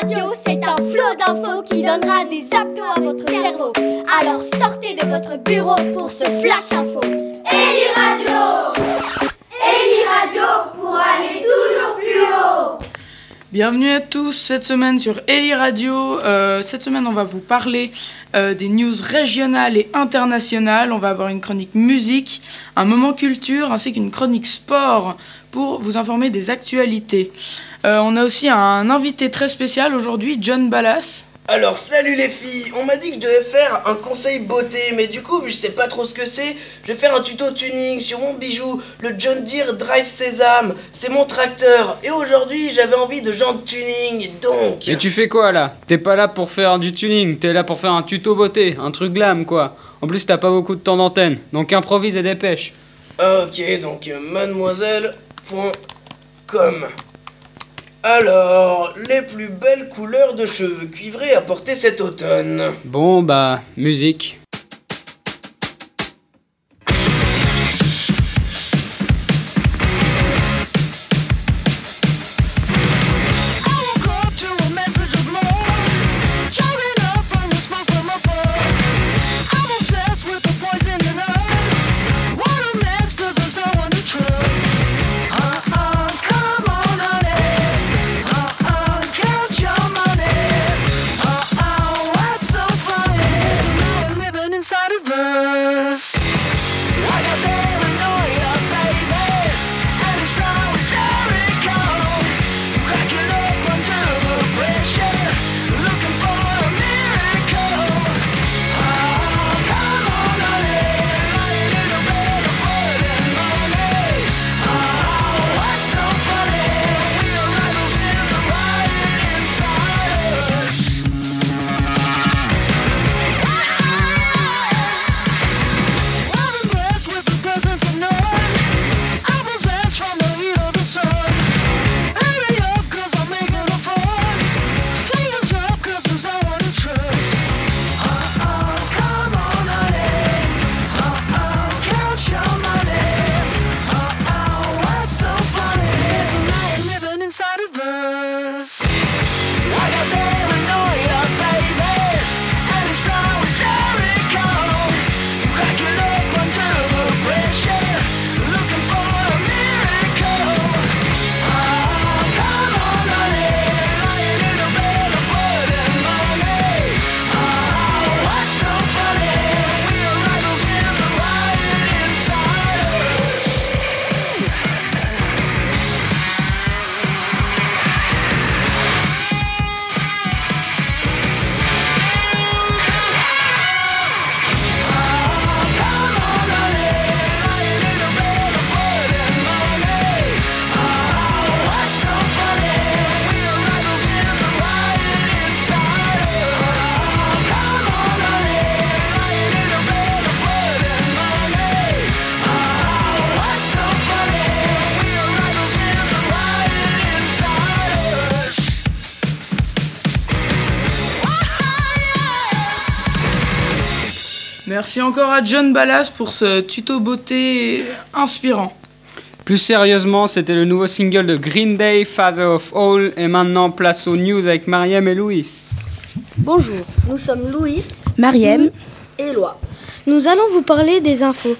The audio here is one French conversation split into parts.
Radio, c'est un flot d'infos qui donnera des abdos à votre cerveau. Alors sortez de votre bureau pour ce flash info. Eli Radio Eli Radio pour aller toujours plus haut Bienvenue à tous cette semaine sur Eli Radio. Euh, cette semaine, on va vous parler euh, des news régionales et internationales. On va avoir une chronique musique, un moment culture ainsi qu'une chronique sport pour vous informer des actualités. Euh, on a aussi un invité très spécial aujourd'hui, John Ballas. Alors salut les filles, on m'a dit que je devais faire un conseil beauté, mais du coup vu que je sais pas trop ce que c'est, je vais faire un tuto tuning sur mon bijou, le John Deere Drive Sésame, c'est mon tracteur, et aujourd'hui j'avais envie de genre de tuning, donc... Et tu fais quoi là? T'es pas là pour faire du tuning, t'es là pour faire un tuto beauté, un truc glam quoi. En plus t'as pas beaucoup de temps d'antenne, donc improvise et dépêche. Ok, donc euh, mademoiselle.com alors, les plus belles couleurs de cheveux cuivrés à porter cet automne? Bon bah, musique. Merci encore à John Ballas pour ce tuto beauté inspirant. Plus sérieusement, c'était le nouveau single de Green Day, Father of All, et maintenant place aux news avec Mariam et Louis. Bonjour, nous sommes Louis, Mariam et Eloi. Nous allons vous parler des infos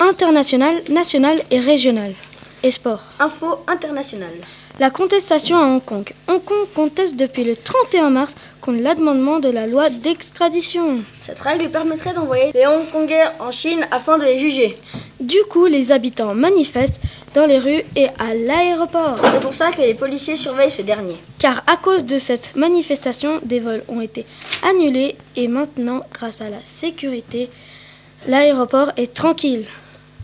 internationales, nationales et régionales. Et sport. Info internationale. La contestation à Hong Kong. Hong Kong conteste depuis le 31 mars contre l'amendement de la loi d'extradition. Cette règle permettrait d'envoyer les Hongkongais en Chine afin de les juger. Du coup, les habitants manifestent dans les rues et à l'aéroport. C'est pour ça que les policiers surveillent ce dernier. Car à cause de cette manifestation, des vols ont été annulés et maintenant, grâce à la sécurité, l'aéroport est tranquille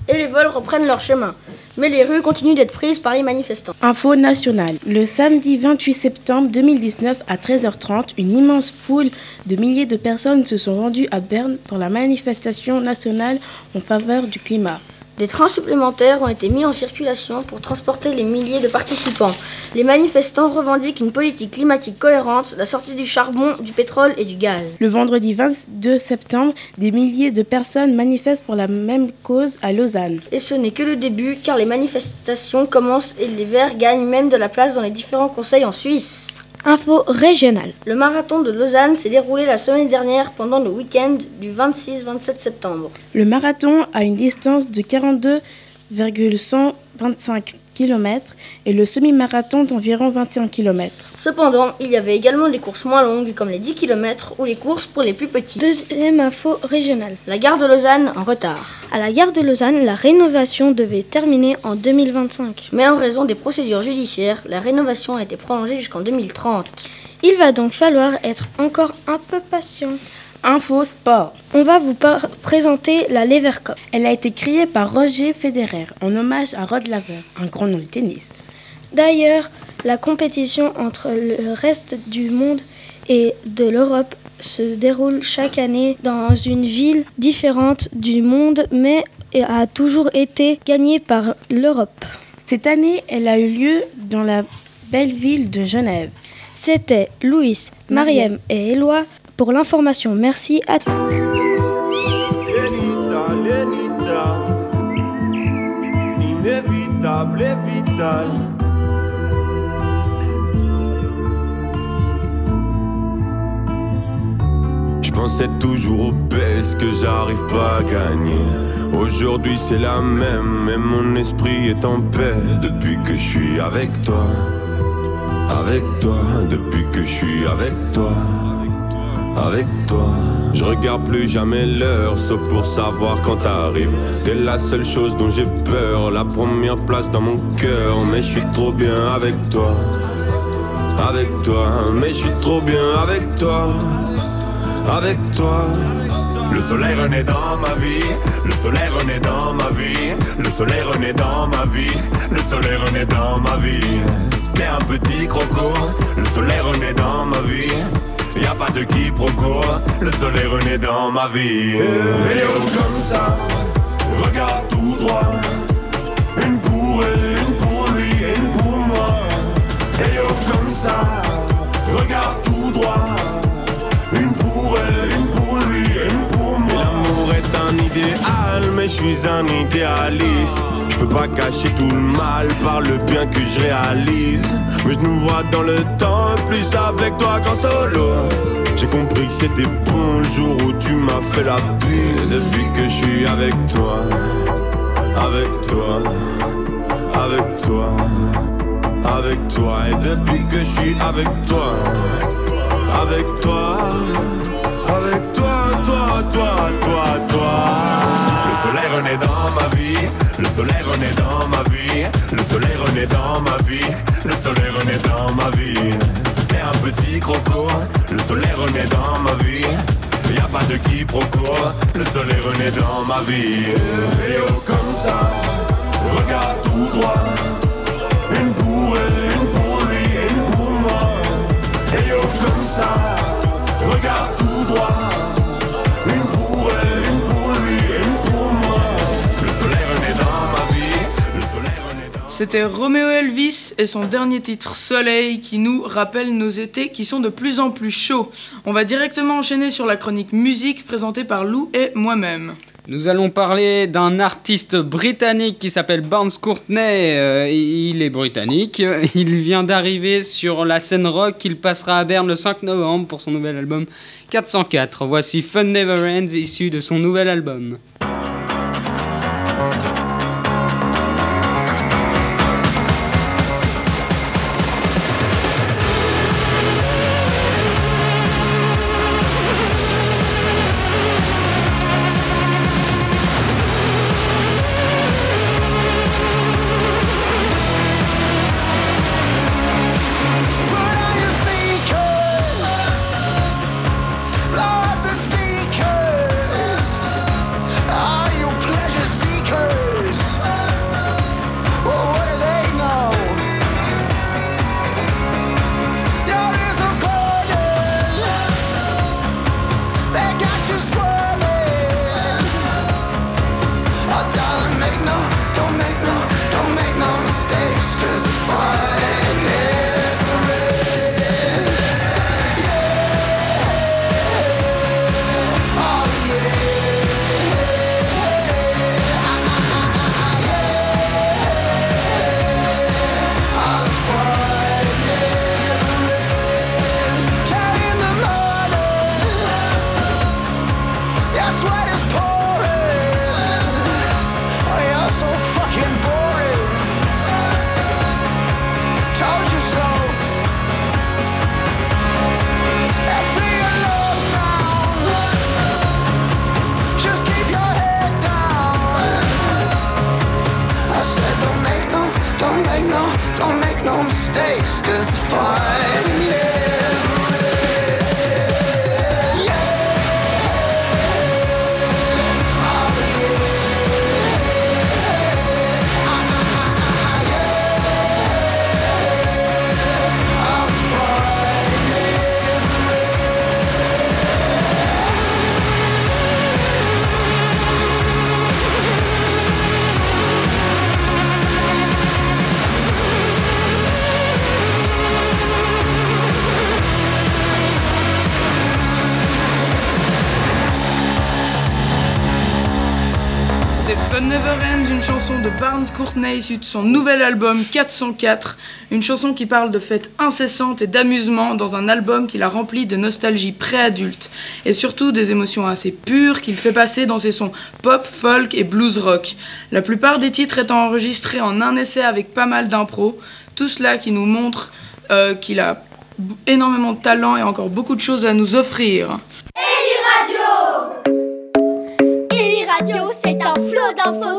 et les vols reprennent leur chemin. Mais les rues continuent d'être prises par les manifestants. Info nationale. Le samedi 28 septembre 2019 à 13h30, une immense foule de milliers de personnes se sont rendues à Berne pour la manifestation nationale en faveur du climat. Des trains supplémentaires ont été mis en circulation pour transporter les milliers de participants. Les manifestants revendiquent une politique climatique cohérente, la sortie du charbon, du pétrole et du gaz. Le vendredi 22 septembre, des milliers de personnes manifestent pour la même cause à Lausanne. Et ce n'est que le début car les manifestations commencent et les Verts gagnent même de la place dans les différents conseils en Suisse. Info régionale. Le marathon de Lausanne s'est déroulé la semaine dernière pendant le week-end du 26-27 septembre. Le marathon a une distance de 42,125 km et le semi-marathon d'environ 21 km. Cependant, il y avait également des courses moins longues comme les 10 km ou les courses pour les plus petits. Deuxième info régionale. La gare de Lausanne en retard. À la gare de Lausanne, la rénovation devait terminer en 2025. Mais en raison des procédures judiciaires, la rénovation a été prolongée jusqu'en 2030. Il va donc falloir être encore un peu patient. Info sport. On va vous présenter la Lever Cup. Elle a été créée par Roger Federer en hommage à Rod Laver, un grand nom du tennis. D'ailleurs, la compétition entre le reste du monde et de l'Europe se déroule chaque année dans une ville différente du monde, mais a toujours été gagnée par l'Europe. Cette année, elle a eu lieu dans la belle ville de Genève. C'était Louis, Mariem et Éloi pour l'information. Merci à tous. Lenita, Lenita, inévitable et vital. Je pensais toujours au PS que j'arrive pas à gagner. Aujourd'hui c'est la même, mais mon esprit est en paix depuis que je suis avec toi. Avec toi, depuis que je suis avec toi. Avec toi, je regarde plus jamais l'heure, sauf pour savoir quand t'arrives. T'es la seule chose dont j'ai peur, la première place dans mon cœur. Mais je suis trop bien avec toi, avec toi. Mais je suis trop bien avec toi, avec toi. Le soleil renaît dans ma vie, le soleil renaît dans ma vie, le soleil renaît dans ma vie, le soleil renaît dans ma vie. T'es un petit croco, le soleil renaît de quiproquo, le soleil renaît dans ma vie. Et oh comme ça, regarde tout droit. Une pour elle, une pour lui, une pour moi. Et oh comme ça, regarde tout droit. Une pour elle, une pour lui, une pour moi. L'amour est un idéal, mais je suis un idéaliste. Je peux pas cacher tout le mal par le bien que je réalise. Mais je nous vois dans le temps, plus avec toi qu'en solo. J'ai compris que c'était bon le jour où tu m'as fait la bise. Depuis que je suis avec toi, avec toi, avec toi, avec toi. Et depuis que je suis avec toi, avec toi, avec toi, toi, toi, toi, toi. Le soleil renaît dans ma vie, le soleil renaît dans ma vie, le soleil renaît dans ma vie, le soleil renaît dans ma vie. Petit croco, le soleil renaît dans ma vie. Y a pas de quiproquo, le soleil renaît dans ma vie. Et oh comme ça, regarde tout droit. Une pour elle, une pour lui, une pour moi. Et oh comme ça, regarde tout C'était Roméo Elvis et son dernier titre Soleil qui nous rappelle nos étés qui sont de plus en plus chauds. On va directement enchaîner sur la chronique musique présentée par Lou et moi-même. Nous allons parler d'un artiste britannique qui s'appelle Barnes Courtney. Euh, il est britannique. Il vient d'arriver sur la scène rock. Il passera à Berne le 5 novembre pour son nouvel album 404. Voici Fun Never Ends, issu de son nouvel album. Courtney issue de son nouvel album 404. Une chanson qui parle de fêtes incessantes et d'amusement dans un album qu'il a rempli de nostalgie préadulte et surtout des émotions assez pures qu'il fait passer dans ses sons pop, folk et blues rock. La plupart des titres étant enregistrés en un essai avec pas mal d'impro. Tout cela qui nous montre euh, qu'il a énormément de talent et encore beaucoup de choses à nous offrir. Eli Radio, flot d'infos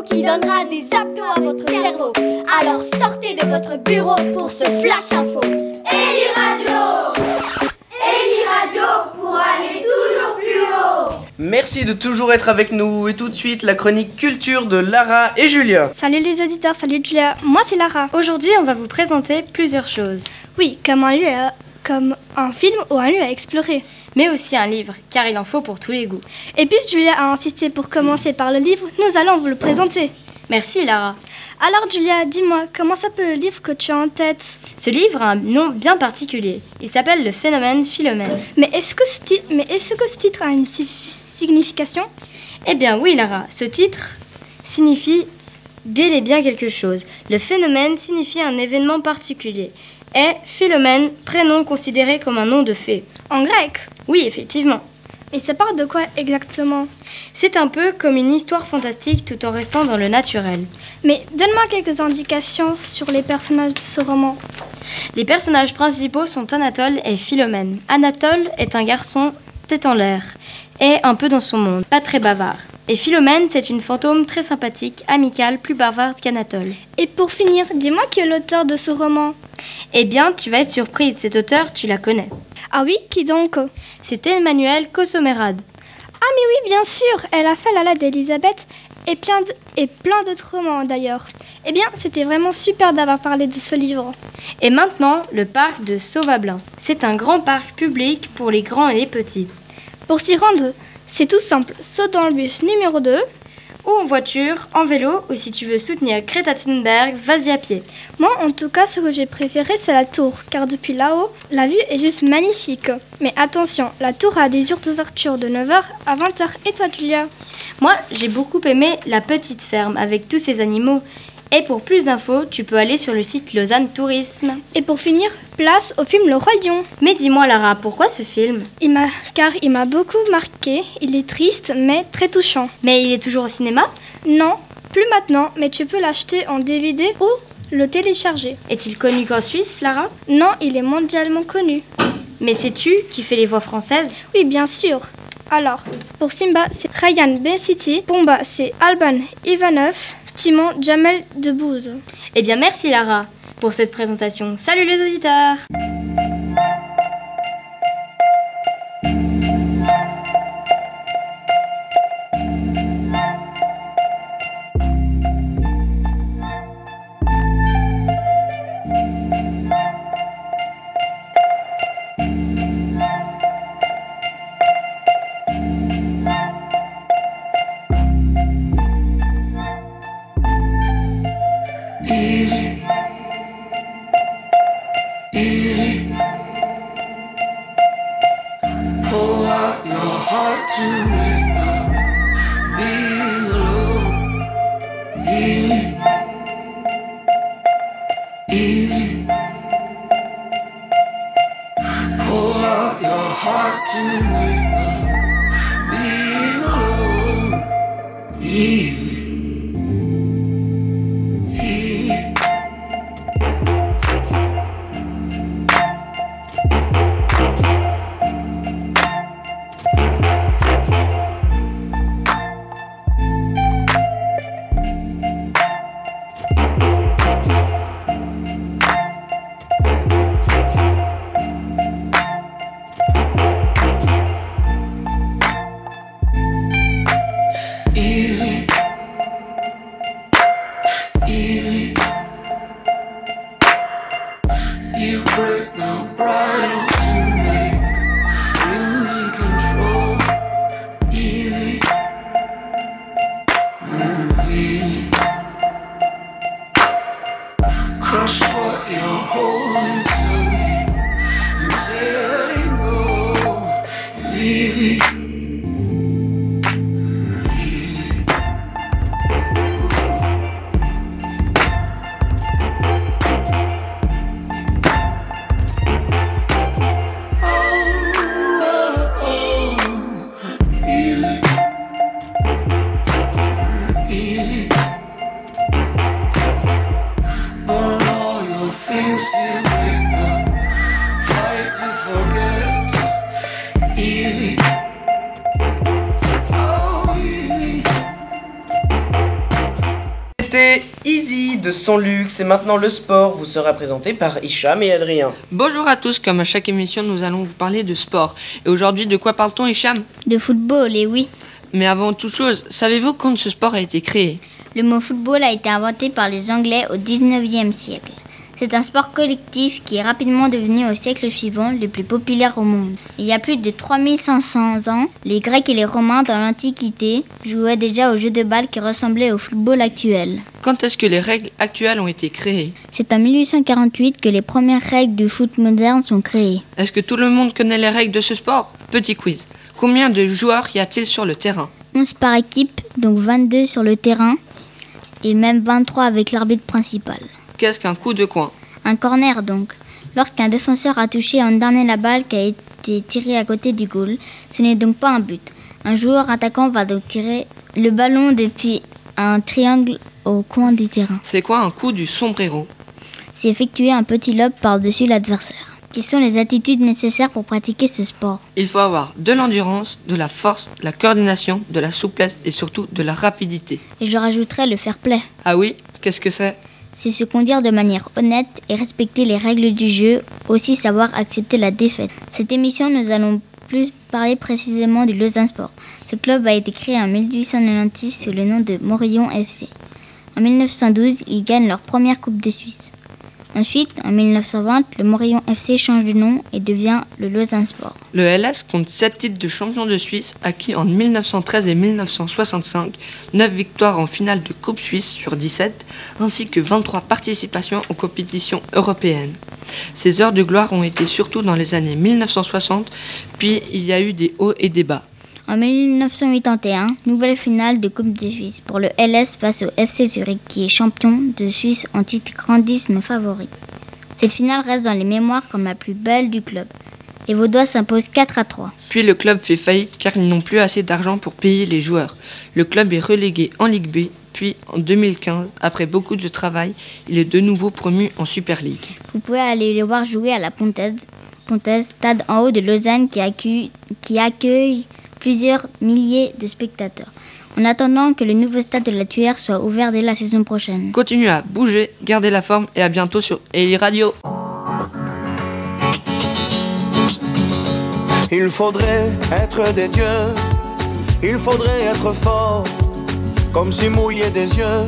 qui donnera des abdos à votre cerveau. Alors sortez de votre bureau pour ce flash info. Eli Radio Eli Radio pour aller toujours plus haut. Merci de toujours être avec nous et tout de suite la chronique culture de Lara et Julia. Salut les auditeurs, salut Julia, moi c'est Lara. Aujourd'hui, on va vous présenter plusieurs choses, Oui, comme un lieu, à- comme un film ou un lieu à explorer. mais aussi un livre, car il en faut pour tous les goûts. Et puisque Julia a insisté pour commencer par le livre, nous allons vous le présenter. Merci Lara. Alors Julia, dis-moi, comment s'appelle le livre que tu as en tête? Ce livre a un nom bien particulier. Il s'appelle Le phénomène Philomène. Mais est-ce que, ce ti- mais est-ce que ce titre a une si- signification? Eh bien oui Lara, ce titre signifie bel et bien quelque chose. Le phénomène signifie un événement particulier. Et Philomène, prénom considéré comme un nom de fée. En grec Oui, effectivement. Et ça parle de quoi exactement? C'est un peu comme une histoire fantastique tout en restant dans le naturel. Mais donne-moi quelques indications sur les personnages de ce roman. Les personnages principaux sont Anatole et Philomène. Anatole est un garçon tête en l'air et un peu dans son monde, pas très bavard. Et Philomène, c'est une fantôme très sympathique, amicale, plus bavarde qu'Anatole. Et pour finir, dis-moi qui est l'auteur de ce roman. Eh bien, tu vas être surprise, cet auteur, tu la connais. Ah oui, qui donc? C'est Emmanuel Cosomerade. Ah mais oui, bien sûr, elle a fait la lettre d'Elisabeth et plein de- et plein d'autres romans d'ailleurs. Eh bien, c'était vraiment super d'avoir parlé de ce livre. Et maintenant, le parc de Sauvablin. C'est un grand parc public pour les grands et les petits. Pour s'y rendre, c'est tout simple. Saute dans le bus numéro 2. Ou en voiture, en vélo, ou si tu veux soutenir Greta Thunberg, vas-y à pied. Moi, en tout cas, ce que j'ai préféré, c'est la tour, car depuis là-haut, la vue est juste magnifique. Mais attention, la tour a des heures d'ouverture de 9h à 20h. Et toi, Julia? Moi, j'ai beaucoup aimé La Petite Ferme avec tous ces animaux. Et pour plus d'infos, tu peux aller sur le site Lausanne Tourisme. Et pour finir, place au film Le Roi Lion. Mais dis-moi Lara, pourquoi ce film? Il m'a, car il m'a beaucoup marqué. Il est triste, mais très touchant. Mais il est toujours au cinéma? Non, plus maintenant, mais tu peux l'acheter en DVD ou le télécharger. Est-il connu qu'en Suisse, Lara? Non, il est mondialement connu. Mais sais-tu qui fait les voix françaises? Oui, bien sûr. Alors, pour Simba, c'est Ryan City. Pumba, c'est Alban Ivanov. Timon, Jamel. Eh bien merci Lara pour cette présentation. Salut les auditeurs to me. Sans Luxe et maintenant le sport vous sera présenté par Hicham et Adrien. Bonjour à tous, comme à chaque émission, nous allons vous parler de sport. Et aujourd'hui, de quoi parle-t-on, Hicham De football, et oui. Mais avant toute chose, savez-vous quand ce sport a été créé? Le mot football a été inventé par les Anglais au 19e siècle. C'est un sport collectif qui est rapidement devenu au siècle suivant le plus populaire au monde. Il y a plus de 3500 ans, les Grecs et les Romains dans l'Antiquité jouaient déjà au jeu de balle qui ressemblait au football actuel. Quand est-ce que les règles actuelles ont été créées? C'est en 1848 que les premières règles du foot moderne sont créées. Est-ce que tout le monde connaît les règles de ce sport? Petit quiz. Combien de joueurs y a-t-il sur le terrain? 11 par équipe, donc 22 sur le terrain, et même 23 avec l'arbitre principal. Qu'est-ce qu'un coup de coin Un corner donc. Lorsqu'un défenseur a touché en dernier la balle qui a été tirée à côté du goal, ce n'est donc pas un but. Un joueur attaquant va donc tirer le ballon depuis un triangle au coin du terrain. C'est quoi un coup du sombrero? C'est effectuer un petit lob par-dessus l'adversaire. Quelles sont les attitudes nécessaires pour pratiquer ce sport? Il faut avoir de l'endurance, de la force, de la coordination, de la souplesse et surtout de la rapidité. Et je rajouterai le fair play. Ah oui? Qu'est-ce que c'est? C'est se conduire de manière honnête et respecter les règles du jeu, aussi savoir accepter la défaite. Cette émission, nous allons plus parler précisément du Lausanne Sport. Ce club a été créé en 1896 sous le nom de Morillon FC. En 1912, ils gagnent leur première Coupe de Suisse. Ensuite, en 1920, le Morillon FC change de nom et devient le Lausanne Sport. Le LS compte 7 titres de champion de Suisse acquis en 1913 et 1965, 9 victoires en finale de Coupe Suisse sur 17, ainsi que 23 participations aux compétitions européennes. Ces heures de gloire ont été surtout dans les années 1960, puis il y a eu des hauts et des bas. En 1981, nouvelle finale de Coupe de Suisse pour le LS face au FC Zurich qui est champion de Suisse en titre grandisme favori. Cette finale reste dans les mémoires comme la plus belle du club. Les Vaudois s'imposent 4 à 3. Puis le club fait faillite car ils n'ont plus assez d'argent pour payer les joueurs. Le club est relégué en Ligue B, puis en 2015, après beaucoup de travail, il est de nouveau promu en Super League. Vous pouvez aller les voir jouer à la Pontaise, Pontaise stade en haut de Lausanne qui accueille, qui accueille plusieurs milliers de spectateurs. En attendant que le nouveau stade de la Tuère soit ouvert dès la saison prochaine. Continuez à bouger, gardez la forme et à bientôt sur Eli Radio. Il faudrait être des dieux, il faudrait être fort, comme si mouiller des yeux,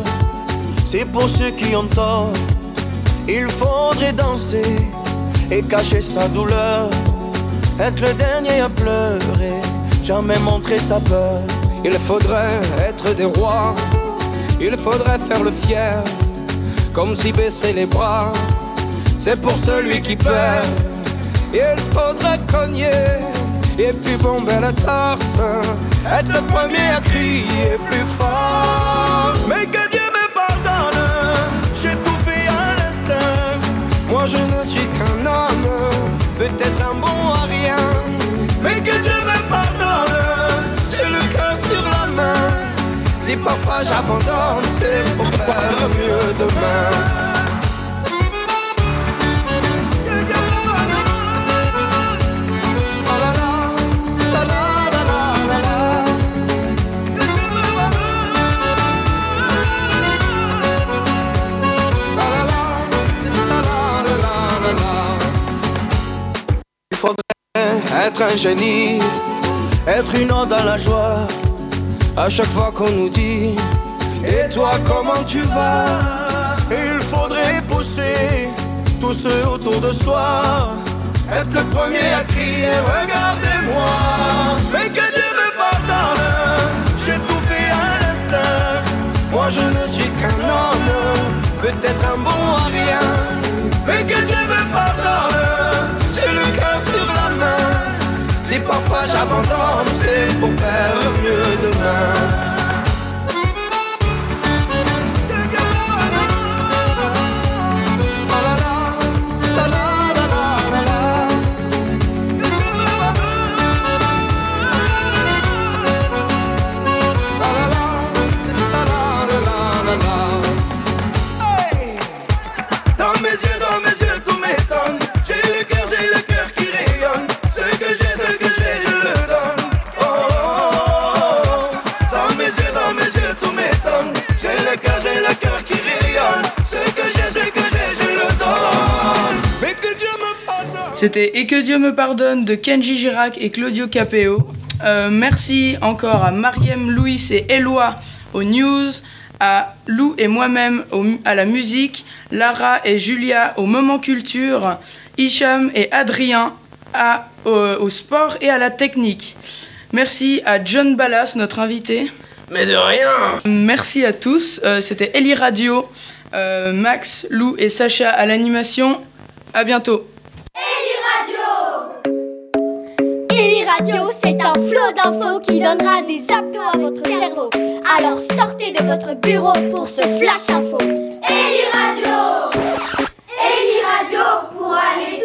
c'est pour ceux qui ont tort. Il faudrait danser et cacher sa douleur, être le dernier à pleurer, jamais montrer sa peur. Il faudrait être des rois, il faudrait faire le fier, comme si baisser les bras, c'est pour celui qui perd. Il faudrait cogner et puis bomber le torse, être le premier à crier plus fort. Mais que Dieu me pardonne, j'ai tout fait à l'instinct. Moi je ne suis qu'un homme, peut-être un bon à rien. Mais que Dieu Parfois j'abandonne, c'est pour faire mieux demain. Il faudrait être un génie, être une onde dans la joie. À chaque fois qu'on nous dit Et toi comment tu vas? Il faudrait pousser tous ceux autour de soi. Être le premier à crier, regardez-moi. Mais que Dieu me pardonne, j'ai tout fait à l'instinct. Moi je ne suis qu'un homme, peut-être un bon à rien. Mais que Dieu me pardonne, Si parfois j'abandonne, c'est pour faire mieux demain. Dieu me pardonne de Kenji Girac et Claudio Capeo. Euh, merci encore à Mariem, Louis et Eloi aux news, à Lou et moi-même à la musique, Lara et Julia au moment culture, Hicham et Adrien à, au, au sport et à la technique. Merci à John Ballas, notre invité. Mais de rien Merci à tous. Euh, C'était Ellie Radio, euh, Max, Lou et Sacha à l'animation. À bientôt. Eli c'est un flot d'infos qui donnera des abdos à votre cerveau. Alors sortez de votre bureau pour ce flash info. Eli Radio Eli Radio pour aller